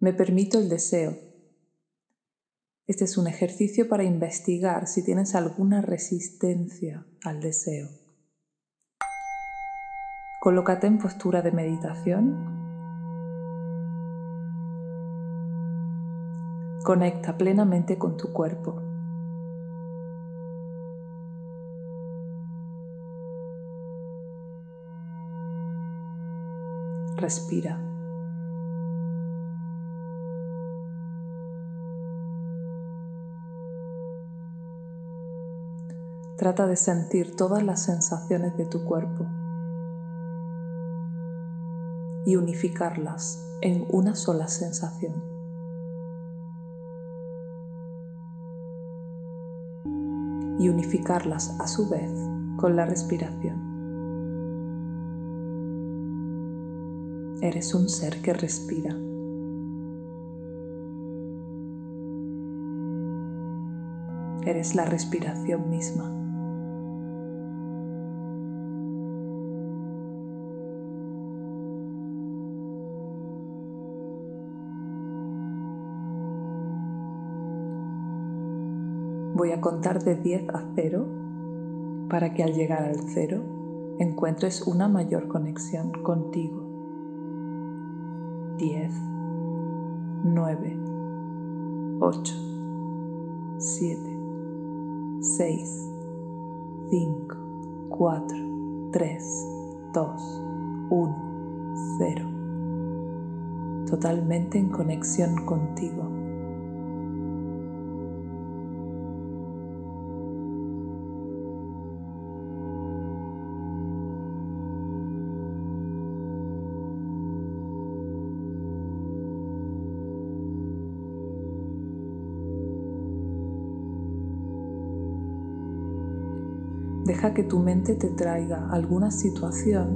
Me permito el deseo. Este es un ejercicio para investigar si tienes alguna resistencia al deseo. Colócate en postura de meditación. Conecta plenamente con tu cuerpo. Respira. Trata de sentir todas las sensaciones de tu cuerpo y unificarlas en una sola sensación. Y unificarlas a su vez con la respiración. Eres un ser que respira. Eres la respiración misma. Voy a contar de 10 a 0 para que al llegar al 0 encuentres una mayor conexión contigo. 10, 9, 8, 7, 6, 5, 4, 3, 2, 1, 0. Totalmente en conexión contigo. Deja que tu mente te traiga alguna situación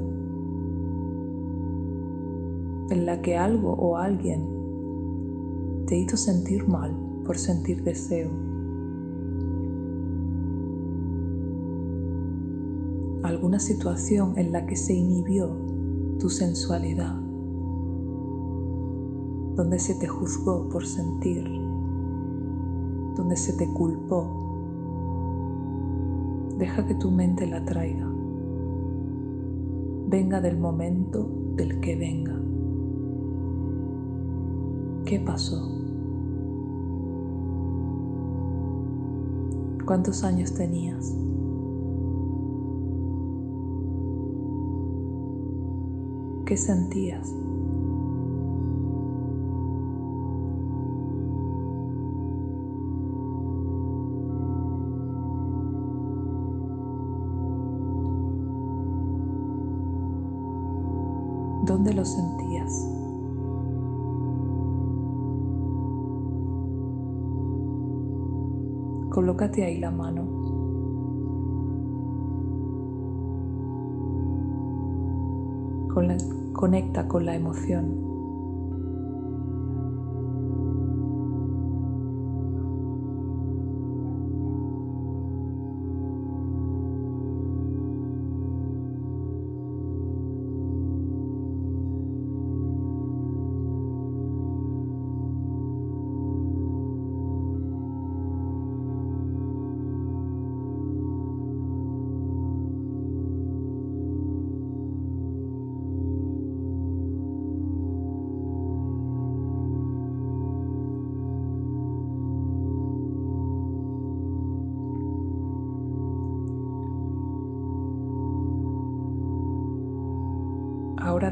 en la que algo o alguien te hizo sentir mal por sentir deseo. Alguna situación en la que se inhibió tu sensualidad, donde se te juzgó por sentir, donde se te culpó Deja que tu mente la traiga. Venga del momento del que venga. ¿Qué pasó? ¿Cuántos años tenías? ¿Qué sentías? Ahí la mano. conecta con la emoción.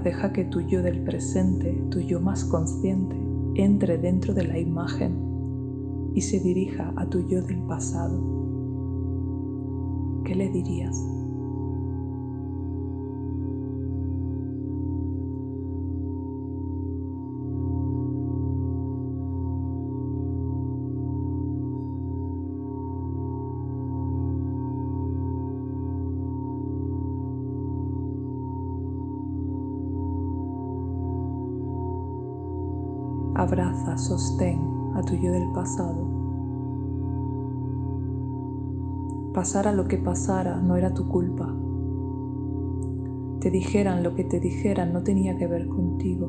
Deja que tu yo del presente, tu yo más consciente, entre dentro de la imagen y se dirija a tu yo del pasado. ¿Qué le dirías? Sostén a tu yo del pasado. Pasara lo que pasara, no era tu culpa. Te dijeran lo que te dijeran, no tenía que ver contigo.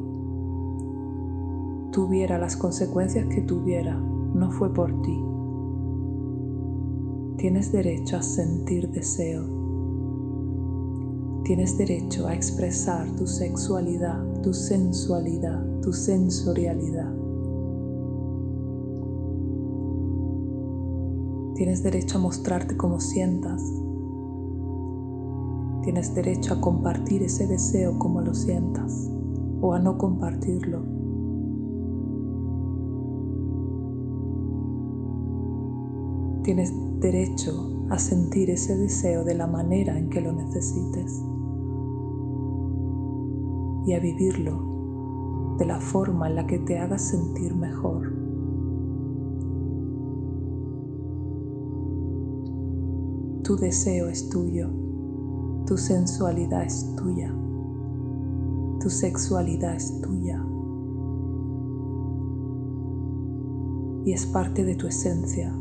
tuviera las consecuencias que tuviera, no fue por ti. Tienes derecho a sentir deseo. Tienes derecho a expresar tu sexualidad, tu sensualidad, tu sensorialidad. Tienes derecho a mostrarte como sientas. Tienes derecho a compartir ese deseo como lo sientas o a no compartirlo. Tienes derecho a sentir ese deseo de la manera en que lo necesites y a vivirlo de la forma en la que te haga sentir mejor. Tu deseo es tuyo, tu sensualidad es tuya, tu sexualidad es tuya y es parte de tu esencia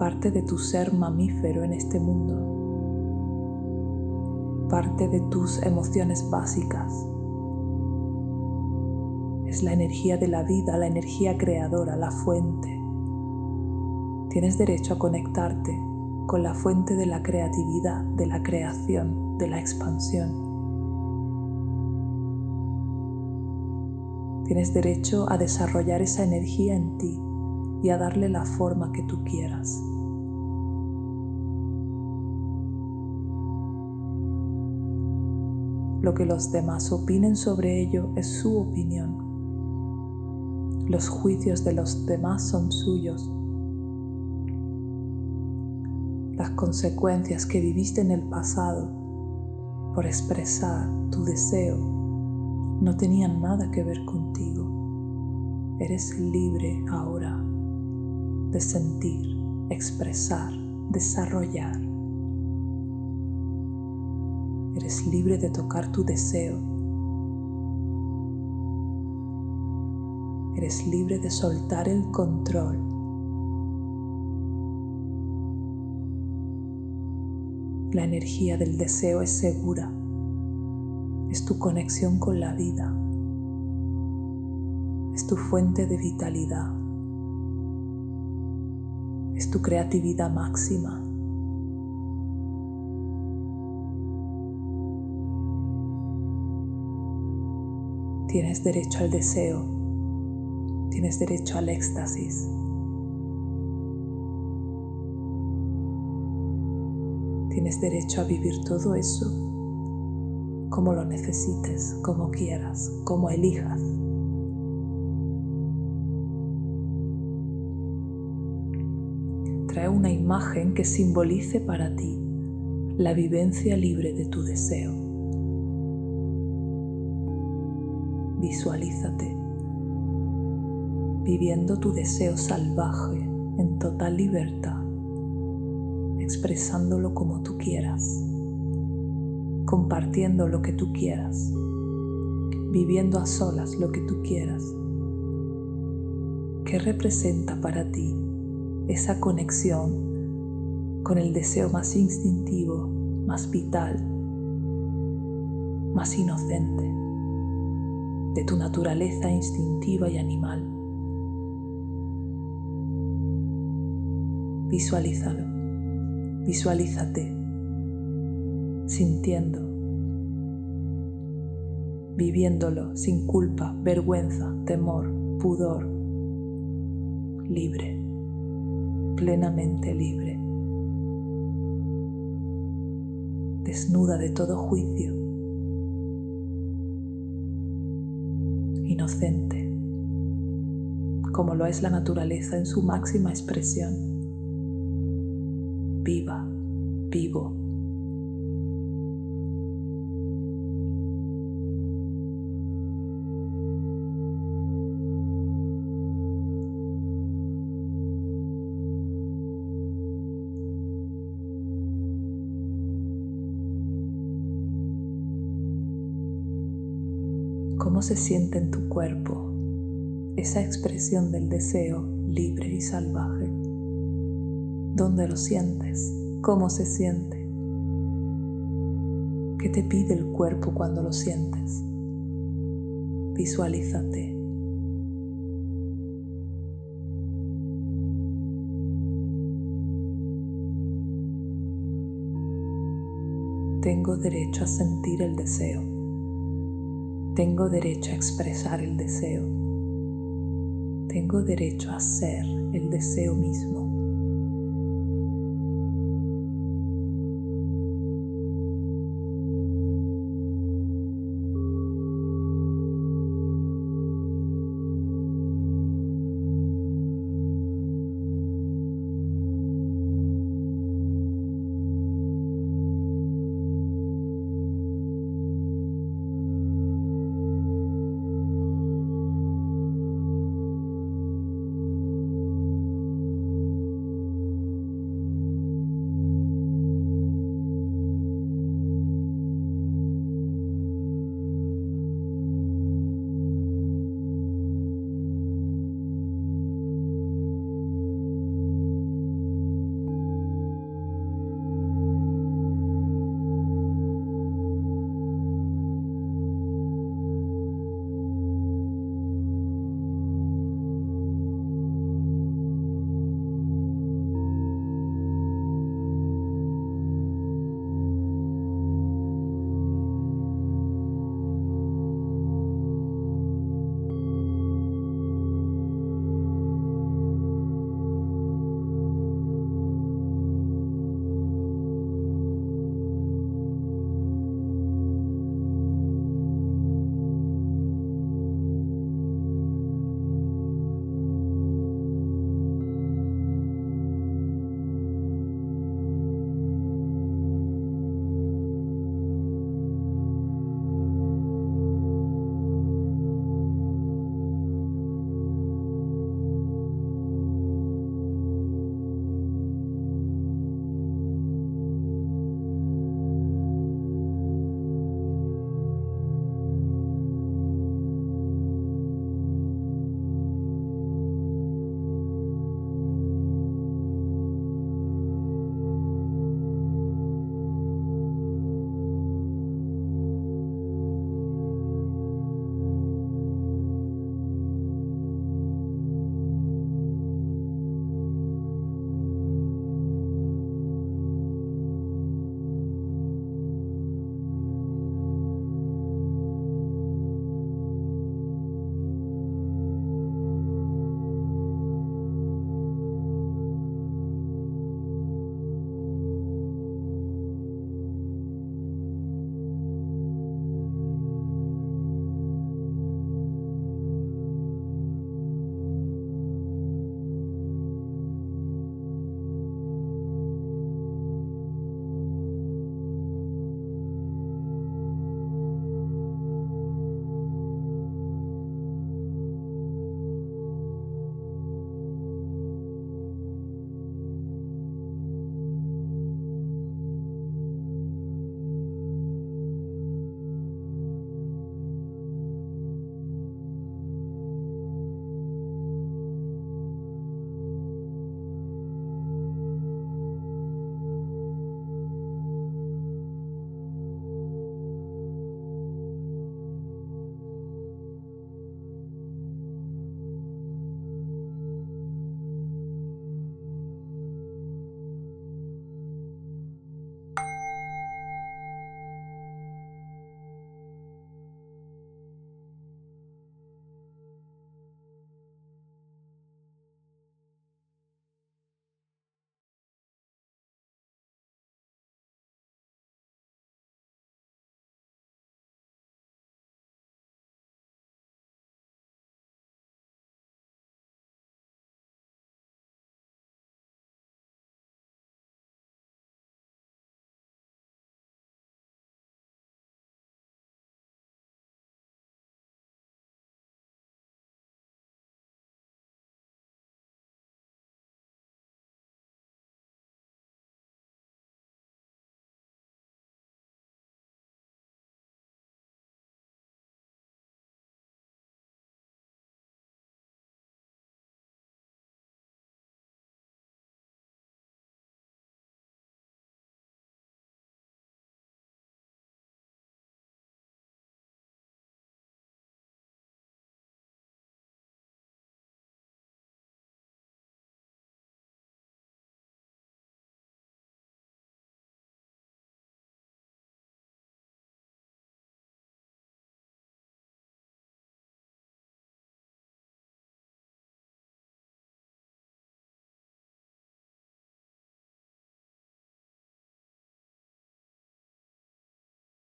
parte de tu ser mamífero en este mundo, parte de tus emociones básicas. Es la energía de la vida, la energía creadora, la fuente. Tienes derecho a conectarte con la fuente de la creatividad, de la creación, de la expansión. Tienes derecho a desarrollar esa energía en ti y a darle la forma que tú quieras. Lo que los demás opinen sobre ello es su opinión. Los juicios de los demás son suyos. Las consecuencias que viviste en el pasado por expresar tu deseo no tenían nada que ver contigo. Eres libre ahora de sentir, expresar, desarrollar. Eres libre de tocar tu deseo. Eres libre de soltar el control. La energía del deseo es segura. Es tu conexión con la vida. Es tu fuente de vitalidad es tu creatividad máxima. Tienes derecho al deseo, tienes derecho al éxtasis. Tienes derecho a vivir todo eso como lo necesites, como quieras, como elijas. trae una imagen que simbolice para ti la vivencia libre de tu deseo. Visualízate viviendo tu deseo salvaje en total libertad, expresándolo como tú quieras, compartiendo lo que tú quieras, viviendo a solas lo que tú quieras. ¿Qué representa para ti esa conexión con el deseo más instintivo, más vital, más inocente de tu naturaleza instintiva y animal. Visualízalo, visualízate, sintiendo, viviéndolo sin culpa, vergüenza, temor, pudor, libre. Plenamente libre, desnuda de todo juicio, inocente, como lo es la naturaleza en su máxima expresión, viva, vivo. cómo se siente en tu cuerpo esa expresión del deseo libre y salvaje dónde lo sientes, cómo se siente, qué te pide el cuerpo cuando lo sientes. Visualízate. Tengo derecho a sentir el deseo. Tengo derecho a expresar el deseo. Tengo derecho a ser el deseo mismo.